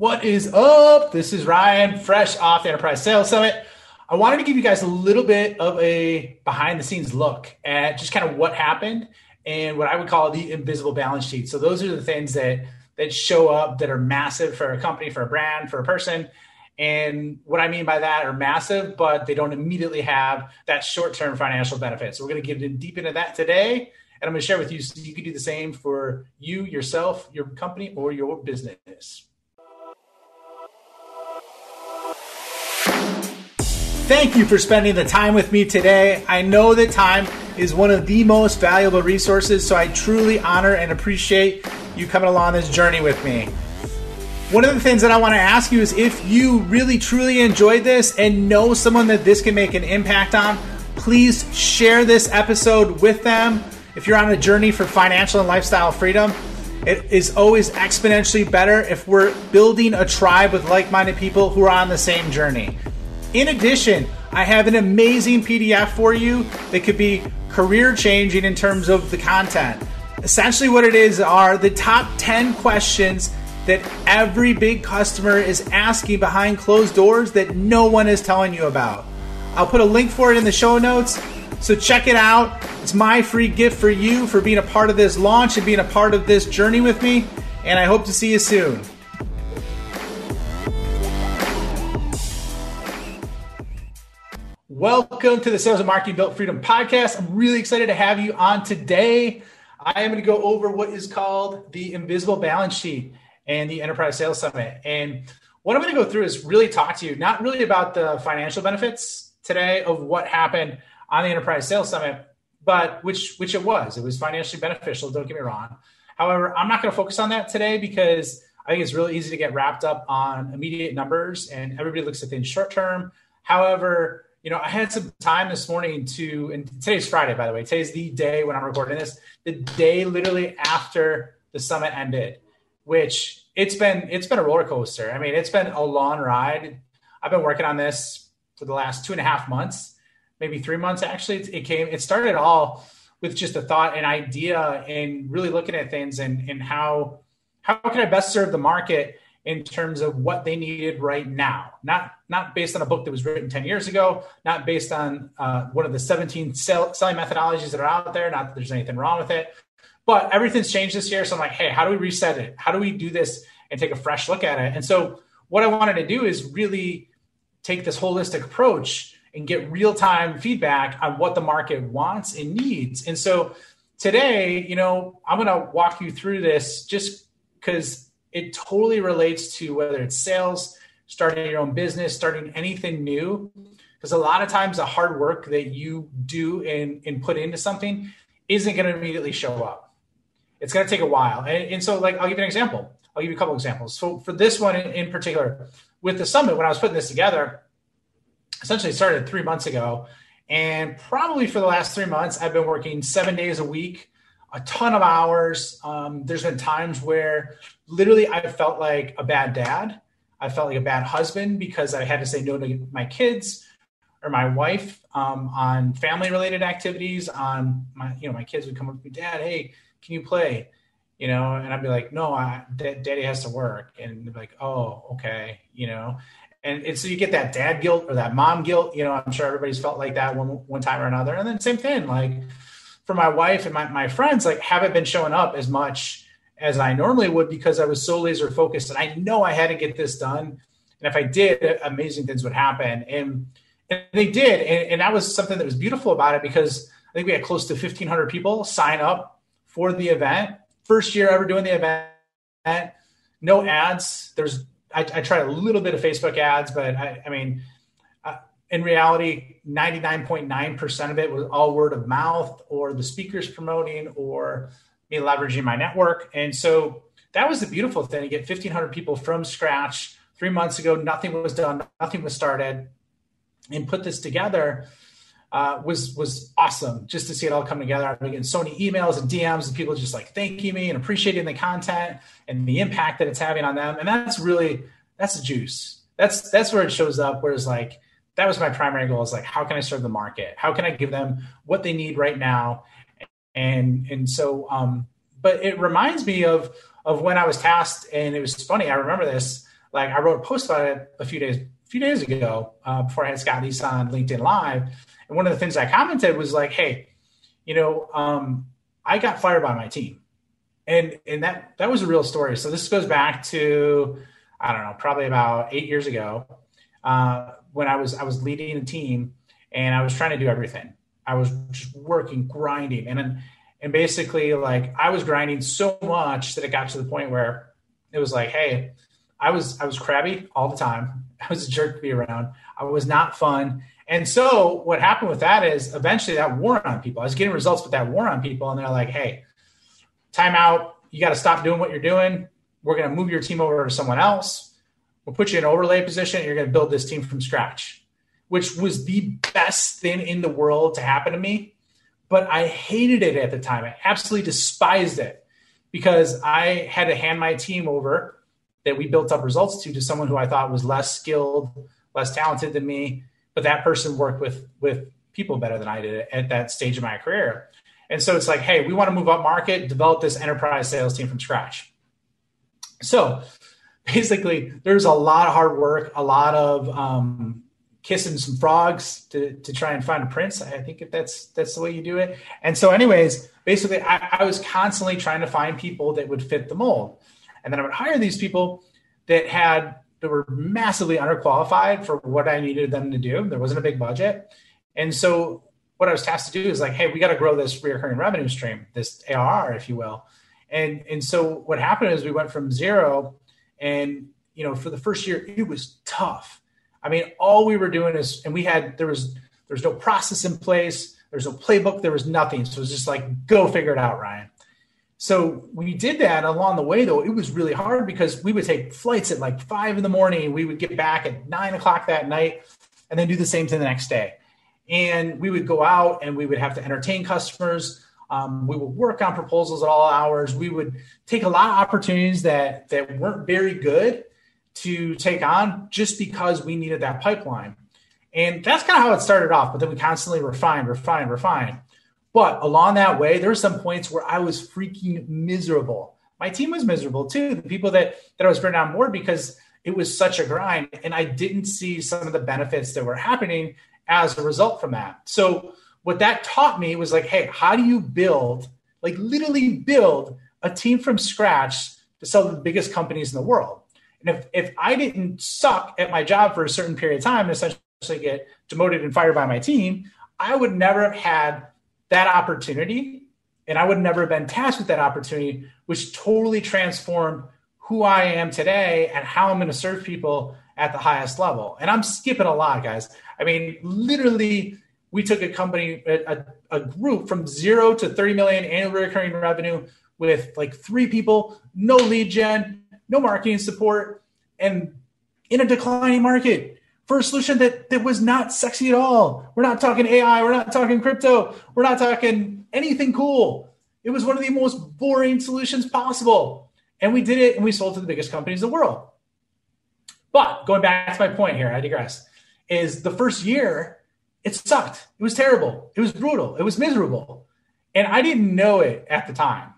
What is up? This is Ryan, fresh off the Enterprise Sales Summit. I wanted to give you guys a little bit of a behind the scenes look at just kind of what happened and what I would call the invisible balance sheet. So those are the things that that show up that are massive for a company, for a brand, for a person. And what I mean by that are massive, but they don't immediately have that short-term financial benefit. So we're going to get deep into that today. And I'm going to share with you so you can do the same for you, yourself, your company, or your business. Thank you for spending the time with me today. I know that time is one of the most valuable resources, so I truly honor and appreciate you coming along this journey with me. One of the things that I want to ask you is if you really truly enjoyed this and know someone that this can make an impact on, please share this episode with them. If you're on a journey for financial and lifestyle freedom, it is always exponentially better if we're building a tribe with like minded people who are on the same journey. In addition, I have an amazing PDF for you that could be career changing in terms of the content. Essentially, what it is are the top 10 questions that every big customer is asking behind closed doors that no one is telling you about. I'll put a link for it in the show notes. So check it out. It's my free gift for you for being a part of this launch and being a part of this journey with me. And I hope to see you soon. Welcome to the Sales and Marketing Built Freedom podcast. I'm really excited to have you on today. I am going to go over what is called the invisible balance sheet and the Enterprise Sales Summit. And what I'm going to go through is really talk to you, not really about the financial benefits today of what happened on the Enterprise Sales Summit, but which which it was. It was financially beneficial. Don't get me wrong. However, I'm not going to focus on that today because I think it's really easy to get wrapped up on immediate numbers, and everybody looks at things short term. However, you know, I had some time this morning to, and today's Friday, by the way. Today's the day when I'm recording this, the day literally after the summit ended, which it's been it's been a roller coaster. I mean, it's been a long ride. I've been working on this for the last two and a half months, maybe three months actually. It came, it started all with just a thought, an idea, and really looking at things and and how how can I best serve the market in terms of what they needed right now. Not not based on a book that was written 10 years ago not based on uh, one of the 17 sell, selling methodologies that are out there not that there's anything wrong with it. But everything's changed this year so i'm like hey how do we reset it? How do we do this and take a fresh look at it? And so what i wanted to do is really take this holistic approach and get real-time feedback on what the market wants and needs. And so today you know i'm going to walk you through this just because it totally relates to whether it's sales, starting your own business, starting anything new. Because a lot of times the hard work that you do and, and put into something isn't going to immediately show up. It's going to take a while. And, and, so, like, I'll give you an example. I'll give you a couple examples. So, for this one in, in particular, with the summit, when I was putting this together, essentially started three months ago. And probably for the last three months, I've been working seven days a week, a ton of hours. Um, there's been times where literally I felt like a bad dad. I felt like a bad husband because I had to say no to my kids or my wife um, on family related activities. On my, you know, my kids would come up to me, Dad, hey, can you play? You know, and I'd be like, No, I, D- Daddy has to work, and they'd be like, Oh, okay, you know. And, and so you get that dad guilt or that mom guilt. You know, I'm sure everybody's felt like that one one time or another. And then same thing, like for my wife and my, my friends, like haven't been showing up as much as I normally would because I was so laser focused and I know I had to get this done. And if I did, amazing things would happen. And, and they did. And, and that was something that was beautiful about it because I think we had close to 1,500 people sign up for the event. First year ever doing the event. No ads. There's I, I tried a little bit of Facebook ads, but I, I mean, in reality, 99.9% of it was all word of mouth or the speakers promoting or me leveraging my network. And so that was the beautiful thing to get 1,500 people from scratch. Three months ago, nothing was done, nothing was started, and put this together uh, was was awesome. Just to see it all come together. I've been getting so many emails and DMs and people just like thanking me and appreciating the content and the impact that it's having on them. And that's really that's the juice. That's that's where it shows up. Where it's like that was my primary goal is like how can I serve the market? How can I give them what they need right now? and and so um but it reminds me of of when I was tasked and it was funny I remember this like I wrote a post about it a few days a few days ago uh, before I had Scott Leese on LinkedIn Live, and one of the things I commented was like, "Hey, you know, um, I got fired by my team," and and that that was a real story. So this goes back to I don't know, probably about eight years ago, uh, when I was I was leading a team and I was trying to do everything. I was just working, grinding, and then and basically like I was grinding so much that it got to the point where it was like, hey, I was I was crabby all the time. I was a jerk to be around. I was not fun. And so what happened with that is eventually that wore on people. I was getting results, but that wore on people, and they're like, hey, time out. You got to stop doing what you're doing. We're going to move your team over to someone else. We'll put you in overlay position. You're going to build this team from scratch, which was the best thing in the world to happen to me. But I hated it at the time. I absolutely despised it because I had to hand my team over that we built up results to to someone who I thought was less skilled, less talented than me, but that person worked with with people better than I did at that stage of my career. And so it's like, hey, we want to move up market, develop this enterprise sales team from scratch. So basically, there's a lot of hard work, a lot of um, kissing some frogs to, to try and find a prince. I think if that's that's the way you do it. And so, anyways, basically, I, I was constantly trying to find people that would fit the mold, and then I would hire these people that had that were massively underqualified for what I needed them to do. There wasn't a big budget, and so what I was tasked to do is like, hey, we got to grow this recurring revenue stream, this ARR, if you will. And and so what happened is we went from zero, and you know for the first year it was tough. I mean, all we were doing is, and we had there was there's no process in place, there's no playbook, there was nothing. So it was just like go figure it out, Ryan. So we did that along the way, though it was really hard because we would take flights at like five in the morning. We would get back at nine o'clock that night, and then do the same thing the next day. And we would go out and we would have to entertain customers. Um, we would work on proposals at all hours. We would take a lot of opportunities that that weren't very good to take on just because we needed that pipeline. And that's kind of how it started off. But then we constantly refined, refined, refined. But along that way, there were some points where I was freaking miserable. My team was miserable too. The people that that I was bringing on board because it was such a grind, and I didn't see some of the benefits that were happening as a result from that. So what that taught me was like, hey, how do you build, like literally build a team from scratch to sell to the biggest companies in the world? And if, if I didn't suck at my job for a certain period of time and essentially get demoted and fired by my team, I would never have had that opportunity. And I would never have been tasked with that opportunity, which totally transformed who I am today and how I'm going to serve people at the highest level. And I'm skipping a lot, guys. I mean, literally we took a company, a, a group from zero to 30 million annual recurring revenue with like three people, no lead gen, no marketing support, and in a declining market for a solution that, that was not sexy at all. We're not talking AI, we're not talking crypto, we're not talking anything cool. It was one of the most boring solutions possible. And we did it and we sold to the biggest companies in the world. But going back to my point here, I digress, is the first year it sucked. It was terrible. It was brutal. It was miserable. And I didn't know it at the time.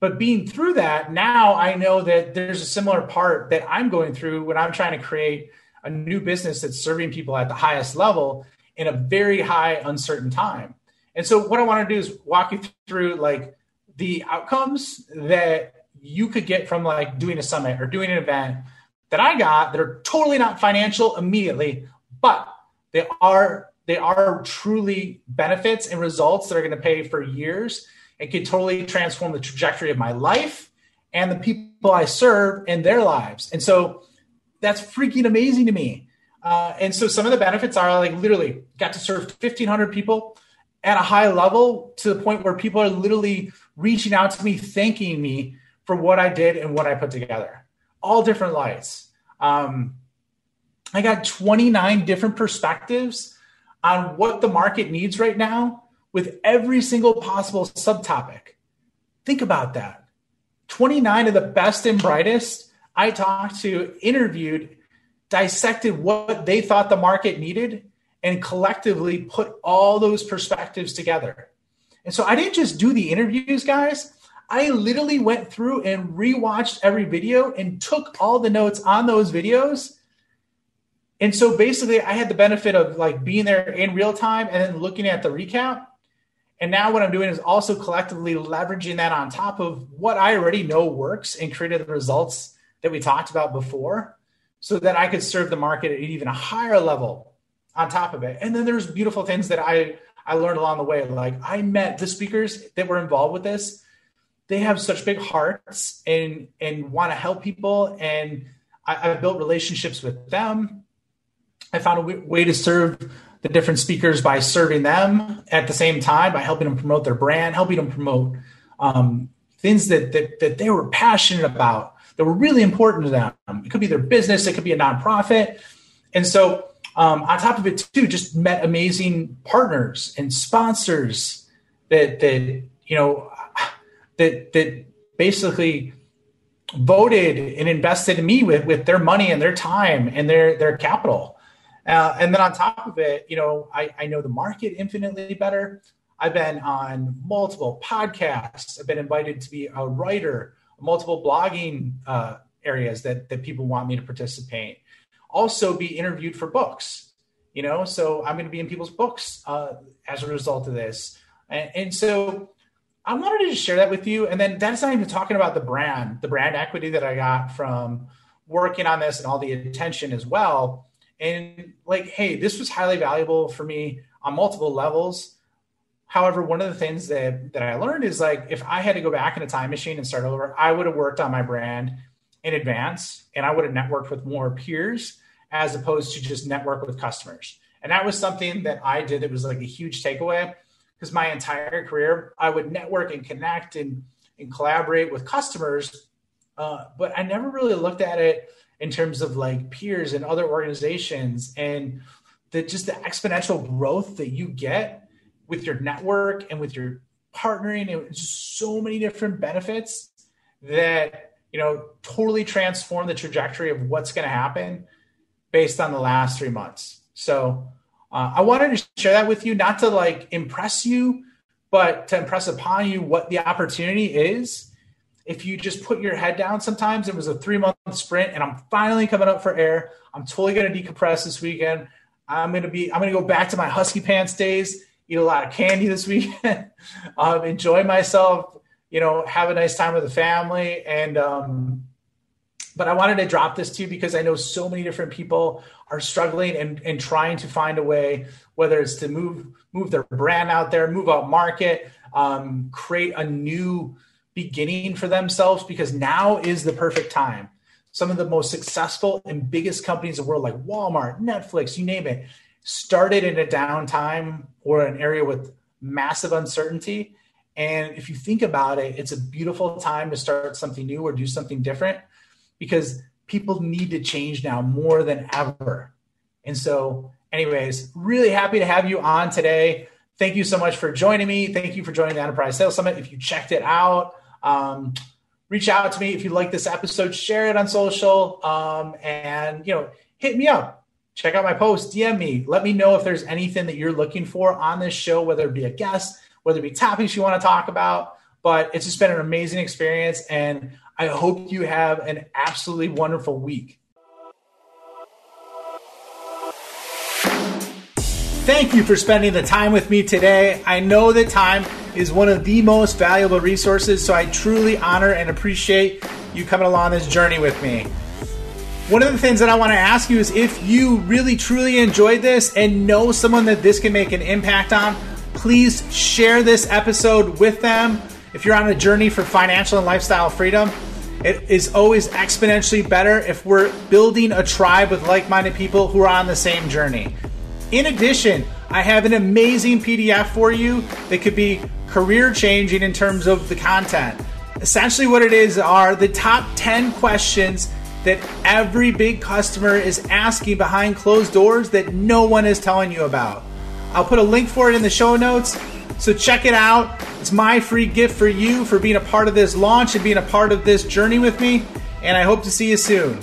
But being through that, now I know that there's a similar part that I'm going through when I'm trying to create a new business that's serving people at the highest level in a very high uncertain time. And so what I want to do is walk you through like the outcomes that you could get from like doing a summit or doing an event that I got that are totally not financial immediately, but they are they are truly benefits and results that are going to pay for years and could totally transform the trajectory of my life and the people I serve and their lives. And so that's freaking amazing to me. Uh, and so some of the benefits are like literally got to serve 1500 people at a high level to the point where people are literally reaching out to me, thanking me for what I did and what I put together. All different lights. Um, I got 29 different perspectives on what the market needs right now with every single possible subtopic. Think about that. 29 of the best and brightest I talked to, interviewed, dissected what they thought the market needed, and collectively put all those perspectives together. And so I didn't just do the interviews, guys. I literally went through and rewatched every video and took all the notes on those videos. And so basically, I had the benefit of like being there in real time and then looking at the recap. And now what I'm doing is also collectively leveraging that on top of what I already know works and created the results that we talked about before so that I could serve the market at even a higher level on top of it. And then there's beautiful things that I I learned along the way. Like I met the speakers that were involved with this they have such big hearts and and want to help people and I, I built relationships with them i found a w- way to serve the different speakers by serving them at the same time by helping them promote their brand helping them promote um, things that, that that they were passionate about that were really important to them it could be their business it could be a nonprofit and so um, on top of it too just met amazing partners and sponsors that that you know that that basically voted and invested in me with with their money and their time and their their capital. Uh, and then on top of it, you know, I, I know the market infinitely better. I've been on multiple podcasts. I've been invited to be a writer, multiple blogging uh, areas that that people want me to participate. Also, be interviewed for books. You know, so I'm going to be in people's books uh, as a result of this. And, and so I wanted to just share that with you. And then that's not even talking about the brand, the brand equity that I got from working on this and all the attention as well. And like, hey, this was highly valuable for me on multiple levels. However, one of the things that, that I learned is like, if I had to go back in a time machine and start over, I would have worked on my brand in advance and I would have networked with more peers as opposed to just network with customers. And that was something that I did that was like a huge takeaway because my entire career I would network and connect and, and collaborate with customers, uh, but I never really looked at it in terms of like peers and other organizations and the just the exponential growth that you get with your network and with your partnering and so many different benefits that you know totally transform the trajectory of what's going to happen based on the last three months so uh, I wanted to share that with you, not to like impress you, but to impress upon you what the opportunity is. If you just put your head down, sometimes it was a three month sprint, and I'm finally coming up for air. I'm totally going to decompress this weekend. I'm going to be, I'm going to go back to my husky pants days, eat a lot of candy this weekend, um, enjoy myself, you know, have a nice time with the family, and um, but I wanted to drop this too because I know so many different people are struggling and, and trying to find a way, whether it's to move move their brand out there, move out market, um, create a new beginning for themselves because now is the perfect time. Some of the most successful and biggest companies in the world, like Walmart, Netflix, you name it, started in a downtime or an area with massive uncertainty. And if you think about it, it's a beautiful time to start something new or do something different because people need to change now more than ever. And so, anyways, really happy to have you on today. Thank you so much for joining me. Thank you for joining the Enterprise Sales Summit. If you checked it out, um, reach out to me if you like this episode. Share it on social, um, and you know, hit me up. Check out my post. DM me. Let me know if there's anything that you're looking for on this show, whether it be a guest, whether it be topics you want to talk about. But it's just been an amazing experience, and I hope you have an absolutely wonderful week. Thank you for spending the time with me today. I know that time is one of the most valuable resources, so I truly honor and appreciate you coming along this journey with me. One of the things that I want to ask you is if you really truly enjoyed this and know someone that this can make an impact on, please share this episode with them. If you're on a journey for financial and lifestyle freedom, it is always exponentially better if we're building a tribe with like minded people who are on the same journey. In addition, I have an amazing PDF for you that could be career changing in terms of the content. Essentially, what it is are the top 10 questions that every big customer is asking behind closed doors that no one is telling you about. I'll put a link for it in the show notes. So check it out. It's my free gift for you for being a part of this launch and being a part of this journey with me. And I hope to see you soon.